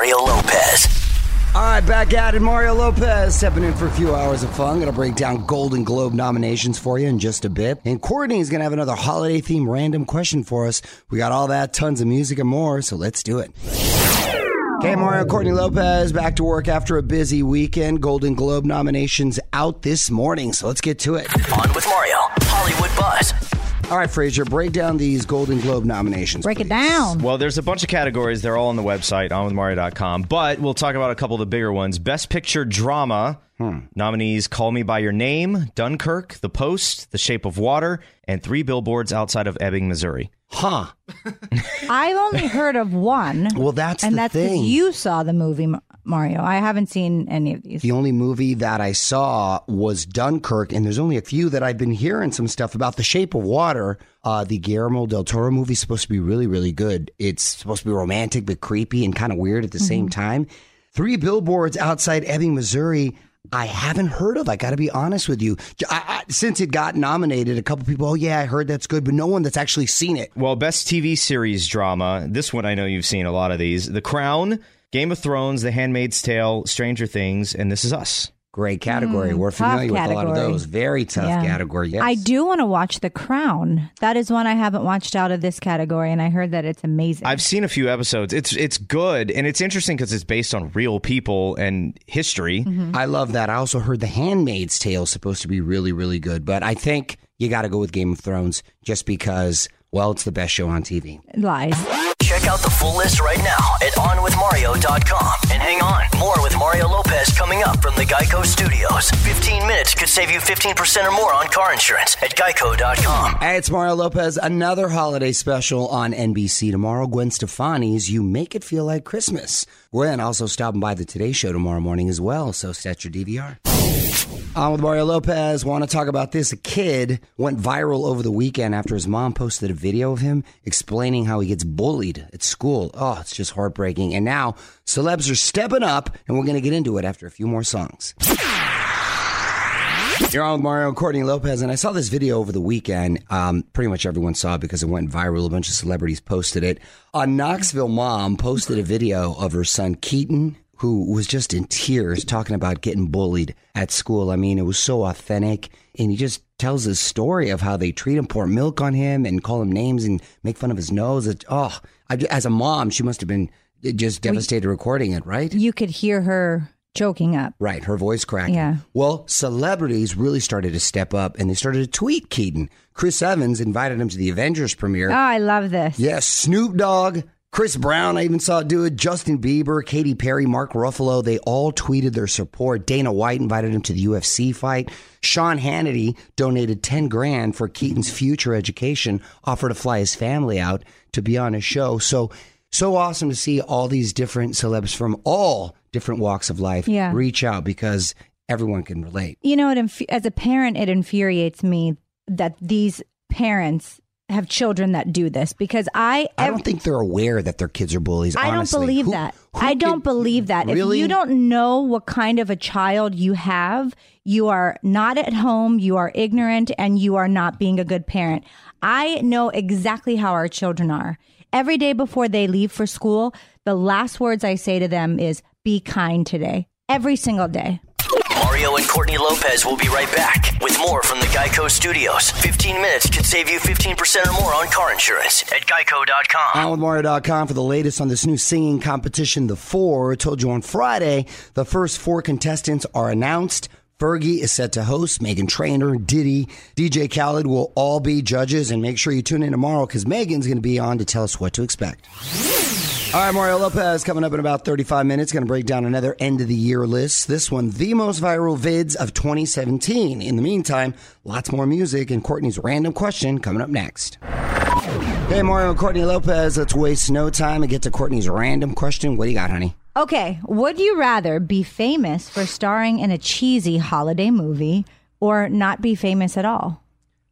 Mario Lopez. All right, back at it. Mario Lopez stepping in for a few hours of fun. Gonna break down Golden Globe nominations for you in just a bit. And Courtney's gonna have another holiday theme random question for us. We got all that, tons of music and more, so let's do it. Okay, Mario Courtney Lopez back to work after a busy weekend. Golden Globe nominations out this morning, so let's get to it. On with Mario. Hollywood Buzz. All right, Frazier, break down these Golden Globe nominations. Break it down. Well, there's a bunch of categories. They're all on the website, onwithmario.com. But we'll talk about a couple of the bigger ones. Best Picture Drama. Hmm. Nominees Call Me By Your Name, Dunkirk, The Post, The Shape of Water, and Three Billboards Outside of Ebbing, Missouri. Huh. I've only heard of one. Well, that's and the that's 'cause thing. you saw the movie Mario. I haven't seen any of these. The only movie that I saw was Dunkirk, and there's only a few that I've been hearing some stuff about. The Shape of Water, uh, the Guillermo del Toro movie, is supposed to be really, really good. It's supposed to be romantic but creepy and kind of weird at the same time. Three billboards outside Ebbing, Missouri. I haven't heard of. I got to be honest with you. I- I- since it got nominated, a couple people, oh yeah, I heard that's good, but no one that's actually seen it. Well, Best TV Series Drama. This one I know you've seen a lot of these The Crown, Game of Thrones, The Handmaid's Tale, Stranger Things, and This Is Us. Great category. Mm, We're tough familiar with a lot of those. Very tough Yeah. category. Yes. I do want to watch The Crown. That is one I haven't watched out of this category, and I heard that it's amazing. I've seen a few episodes. It's it's good and it's interesting because it's based on real people and history. I love that. I also heard The Handmaid's Tale is supposed to be really, really good, but I think you got to go with Game of Thrones just because, well, it's the best show on TV. Lies. Out the full list right now at onwithmario.com. And hang on, more with Mario Lopez coming up from the Geico Studios. 15 minutes could save you 15% or more on car insurance at geico.com. Hey, it's Mario Lopez. Another holiday special on NBC tomorrow. Gwen Stefani's You Make It Feel Like Christmas. Gwen also stopping by the Today Show tomorrow morning as well, so set your DVR. On with Mario Lopez. Want to talk about this? A kid went viral over the weekend after his mom posted a video of him explaining how he gets bullied at school. Oh, it's just heartbreaking. And now celebs are stepping up, and we're going to get into it after a few more songs. You're on with Mario and Courtney Lopez, and I saw this video over the weekend. Um, pretty much everyone saw it because it went viral. A bunch of celebrities posted it. A Knoxville mom posted a video of her son Keaton, who was just in tears talking about getting bullied at school. I mean, it was so authentic, and he just tells his story of how they treat him, pour milk on him, and call him names and make fun of his nose. It, oh, I, as a mom, she must have been eh, just devastated recording it, right? You could hear her choking up. Right, her voice cracking. Yeah. Well, celebrities really started to step up and they started to tweet Keaton. Chris Evans invited him to the Avengers premiere. Oh, I love this. Yes, Snoop Dogg, Chris Brown, I even saw do it. Justin Bieber, Katy Perry, Mark Ruffalo, they all tweeted their support. Dana White invited him to the UFC fight. Sean Hannity donated 10 grand for Keaton's future education, offered to fly his family out to be on his show. So, so awesome to see all these different celebs from all different walks of life Yeah. reach out because everyone can relate. You know, it inf- as a parent, it infuriates me that these parents have children that do this because I I don't think they're aware that their kids are bullies. I don't believe Who- that. who I don't can- believe that. Really? If you don't know what kind of a child you have, you are not at home, you are ignorant, and you are not being a good parent. I know exactly how our children are. Every day before they leave for school, the last words I say to them is, be kind today. Every single day. Mario and Courtney Lopez will be right back with more from the Geico Studios. 15 minutes could save you 15% or more on car insurance at geico.com. On with Mario.com for the latest on this new singing competition, The Four. I told you on Friday, the first four contestants are announced. Fergie is set to host. Meghan Trainor, Diddy, DJ Khaled will all be judges. And make sure you tune in tomorrow because Meghan's going to be on to tell us what to expect. All right, Mario Lopez coming up in about 35 minutes. Going to break down another end of the year list. This one, the most viral vids of 2017. In the meantime, lots more music and Courtney's random question coming up next. Hey, Mario Courtney Lopez. Let's waste no time and get to Courtney's random question. What do you got, honey? Okay, would you rather be famous for starring in a cheesy holiday movie or not be famous at all?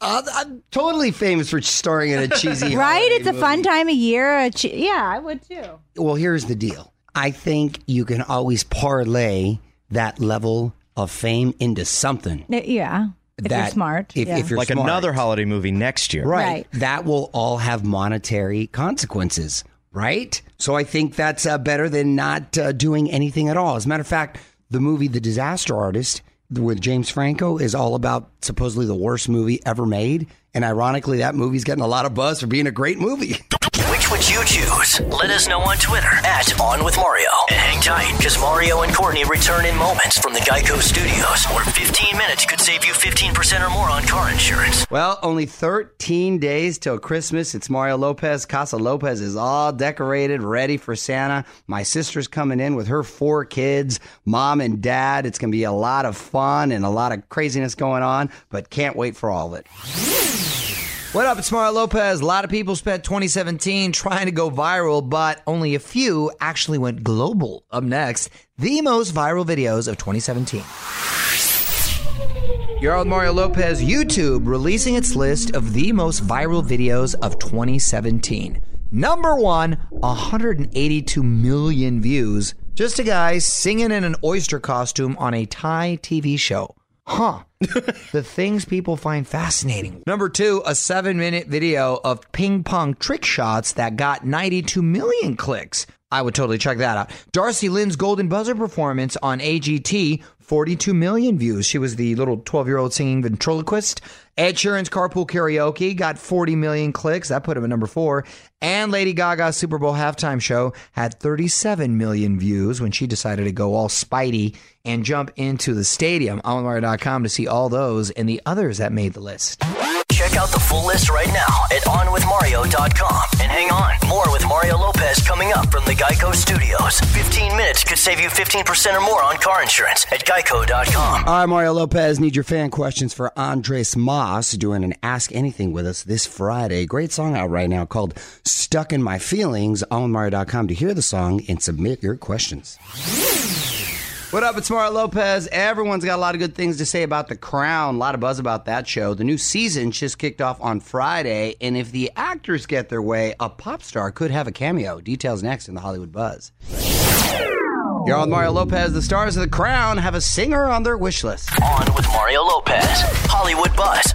Uh, I'm totally famous for starring in a cheesy. right? holiday It's a movie. fun time of year. A che- yeah, I would too. Well, here's the deal. I think you can always parlay that level of fame into something. Uh, Yeah, if you're smart. If, yeah. if you're like smart. another holiday movie next year. right, Right. that will all have monetary consequences, right? So I think that's uh, better than not uh, doing anything at all. As a matter of fact, the movie The Disaster Artist with James Franco is all about supposedly the worst movie ever made. And ironically, that movie's getting a lot of buzz for being a great movie. Which you choose? Let us know on Twitter at On With Mario. And hang tight, because Mario and Courtney return in moments from the Geico Studios, where 15 minutes could save you 15% or more on car insurance. Well, only 13 days till Christmas. It's Mario Lopez. Casa Lopez is all decorated, ready for Santa. My sister's coming in with her four kids, mom and dad. It's going to be a lot of fun and a lot of craziness going on, but can't wait for all of it. What up? It's Mario Lopez. A lot of people spent 2017 trying to go viral, but only a few actually went global. Up next, the most viral videos of 2017. You're with Mario Lopez. YouTube releasing its list of the most viral videos of 2017. Number one, 182 million views. Just a guy singing in an oyster costume on a Thai TV show. Huh. the things people find fascinating. Number two, a seven minute video of ping pong trick shots that got 92 million clicks. I would totally check that out. Darci Lynne's Golden Buzzer performance on AGT, 42 million views. She was the little 12 year old singing ventriloquist. Ed Sheeran's Carpool Karaoke got 40 million clicks. That put him at number four. And Lady Gaga's Super Bowl halftime show had 37 million views when she decided to go all Spidey and jump into the stadium. OnWire.com to see all those and the others that made the list. Check out the full list right now at OnWithMario.com. And hang on, more with Mario Lopez coming up from the Geico Studios. 15 minutes could save you 15% or more on car insurance at Geico.com. All right, Mario Lopez, need your fan questions for Andres Moss doing an Ask Anything with us this Friday. Great song out right now called Stuck in My Feelings. On Mario.com to hear the song and submit your questions. What up? It's Mario Lopez. Everyone's got a lot of good things to say about The Crown. A lot of buzz about that show. The new season just kicked off on Friday, and if the actors get their way, a pop star could have a cameo. Details next in the Hollywood Buzz. You're on Mario Lopez. The stars of The Crown have a singer on their wish list. On with Mario Lopez. Hollywood Buzz.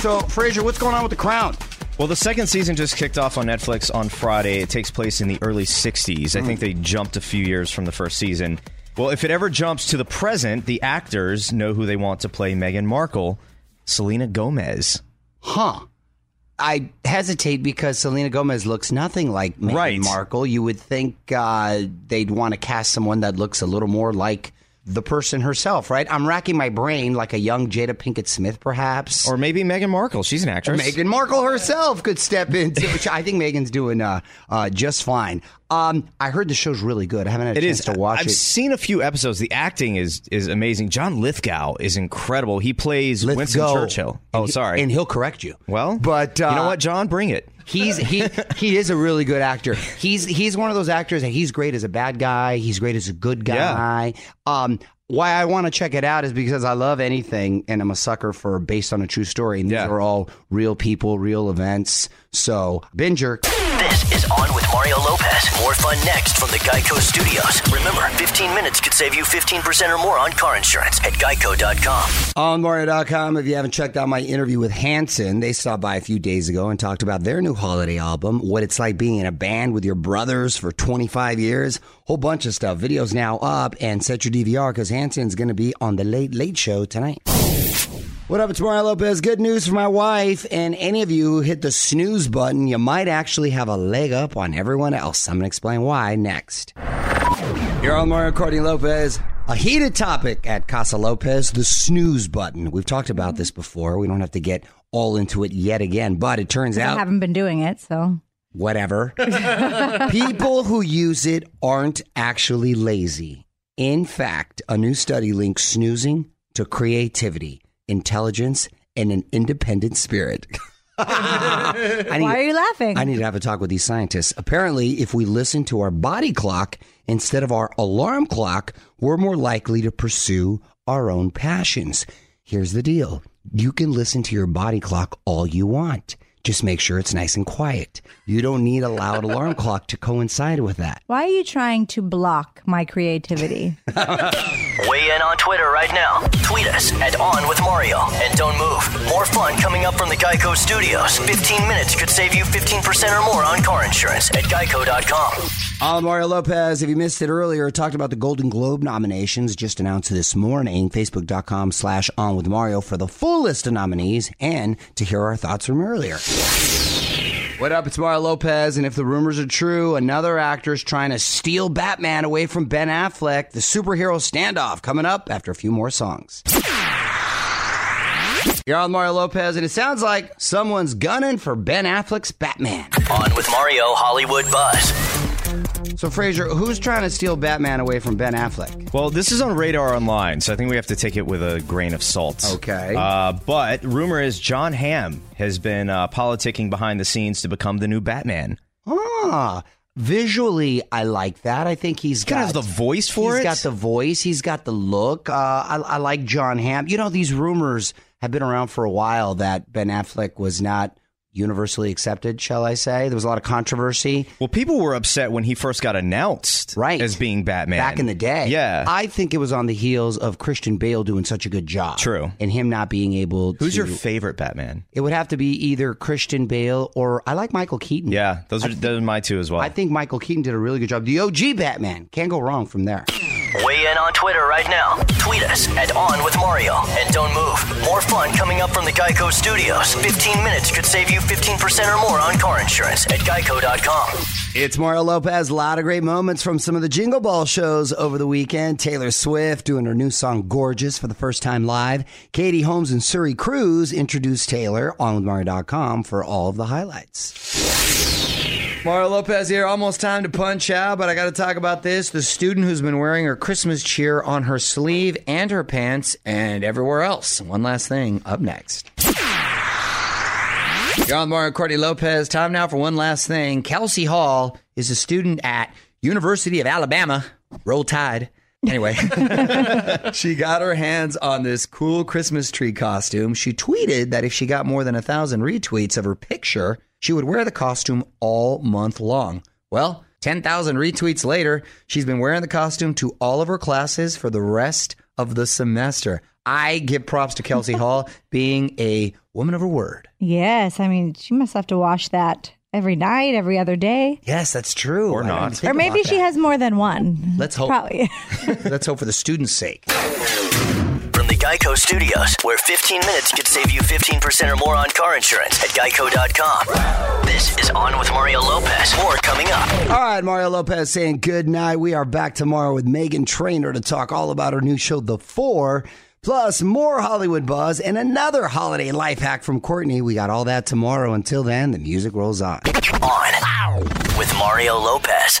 So, Frazier, what's going on with The Crown? Well, the second season just kicked off on Netflix on Friday. It takes place in the early 60s. I hmm. think they jumped a few years from the first season. Well, if it ever jumps to the present, the actors know who they want to play Meghan Markle Selena Gomez. Huh. I hesitate because Selena Gomez looks nothing like Meghan Right. Markle. You would think uh, they'd want to cast someone that looks a little more like the person herself, right? I'm racking my brain like a young Jada Pinkett Smith, perhaps. Or maybe Meghan Markle. She's an actress. Meghan Markle herself could step into, which I think Meghan's doing uh, uh, just fine. Um, I heard the show's really good. I haven't had a It chance is. to watch I've it. seen a few episodes. The acting is is amazing. John Lithgow is incredible. He plays Let's Winston. Churchill. Oh, And he- sorry. And he'll correct you. well, but uh, you know what, John? Bring it. He's he he is a really good actor. He's he's one of those actors that he's great as a bad guy. He's great as a good guy. Um, why I want to check it out is because I love anything, and I'm a sucker for based on a true story. And these Yeah. are all real people, real events. So Binger, This is On with Mario Lopez. More fun next from the Geico Studios. Remember, 15 minutes could save you 15% or more on car insurance at geico.com. on Mario.com. If you haven't checked out my interview with Hanson, they stopped by a few days ago and talked about their new holiday album, what it's like being in a band with your brothers for 25 years, whole bunch of stuff. Videos now up and set your DVR because Hanson's going to be on the Late Late Show tonight. What up, it's Mario Lopez. Good news for my wife. And any of you who hit the snooze button, you might actually have a leg up on everyone else. I'm going to explain why next. You're on Mario Courtney Lopez. A heated topic at Casa Lopez, the snooze button. We've talked about this before. We don't have to get all into it yet again, but it turns out. I haven't been doing it, so whatever. People who use it aren't actually lazy. In fact, a new study links snoozing to creativity, intelligence, and an independent spirit. Need- why are you laughing? I need to have a talk with these scientists. Apparently, if we listen to our body clock instead of our alarm clock, we're more likely to pursue our own passions. Here's the deal you can listen to your body clock all you want. Just make sure it's nice and quiet. You don't need a loud alarm clock to coincide with that. Why are you trying to block my creativity? Weigh in on Twitter right now. Tweet us at On with Mario. And don't move. More fun coming up from the Geico Studios. 15 minutes could save you 15% or more on car insurance at geico.com. I'm uh, Mario Lopez. If you missed it earlier, talked about the Golden Globe nominations just announced this morning. Facebook.com slash on with Mario for the full list of nominees and to hear our thoughts from earlier. What up? It's Mario Lopez, and if the rumors are true, another actor is trying to steal Batman away from Ben Affleck. The superhero standoff coming up after a few more songs. You're on Mario Lopez, and it sounds like someone's gunning for Ben Affleck's Batman. On with Mario Hollywood Buzz. So, Frazier, who's trying to steal Batman away from Ben Affleck? Well, this is on Radar Online, so I think we have to take it with a grain of salt. Okay. Uh, but rumor is Jon Hamm has been uh, politicking behind the scenes to become the new Batman. Ah, visually, I like that. I think he's Kind got of the voice for He's it. He's got the voice. He's got the look. Uh, I, I like Jon Hamm. You know, these rumors have been around for a while that Ben Affleck was not universally accepted. Shall I say? There was a lot of controversy. Well, people were upset when he first got announced Right. as being Batman. Back in the day. Yeah. I think it was on the heels of Christian Bale doing such a good job. True. And him not being able Who's to. your favorite Batman? It would have to be either Christian Bale or I like Michael Keaton. Yeah, those are, those are my two as well. I think Michael Keaton did a really good job. The OG Batman. Can't go wrong from there. Weigh in on Twitter right now. Tweet us at On with Mario. And don't move. More fun coming up from the Geico Studios. 15 minutes could save you 15% or more on car insurance at geico.com. It's Mario Lopez. A lot of great moments from some of the Jingle Ball shows over the weekend. Taylor Swift doing her new song Gorgeous for the first time live. Katie Holmes and Suri Cruise introduced Taylor on with Mario.com for all of the highlights. Mario Lopez here. Almost time to punch out, but I got to talk about this. The student who's been wearing her Christmas cheer on her sleeve and her pants and everywhere else. One last thing up next. You're on Mario Courtney Lopez. Time now for one last thing. Kelsey Hall is a student at University of Alabama. Roll Tide. Anyway, she got her hands on this cool Christmas tree costume. She tweeted that if she got more than a thousand retweets of her picture, she would wear the costume all month long. Well, 10,000 retweets later, she's been wearing the costume to all of her classes for the rest of the semester. I give props to Kelsey Hall being a woman of her word. yes, I mean she must have to wash that every night, every other day, Yes, that's true. Or I didn't not. even think or maybe she that. has more than one. Let's hope. Probably. Let's hope for the students' sake. The Geico Studios, where 15 minutes could save you 15% or more on car insurance at geico.com. This is On with Mario Lopez. More coming up. All right, Mario Lopez saying good night. We are back tomorrow with Meghan Trainor to talk all about her new show, The Four, plus more Hollywood buzz and another holiday life hack from Courtney. We got all that tomorrow. Until then, the music rolls on. On with Mario Lopez.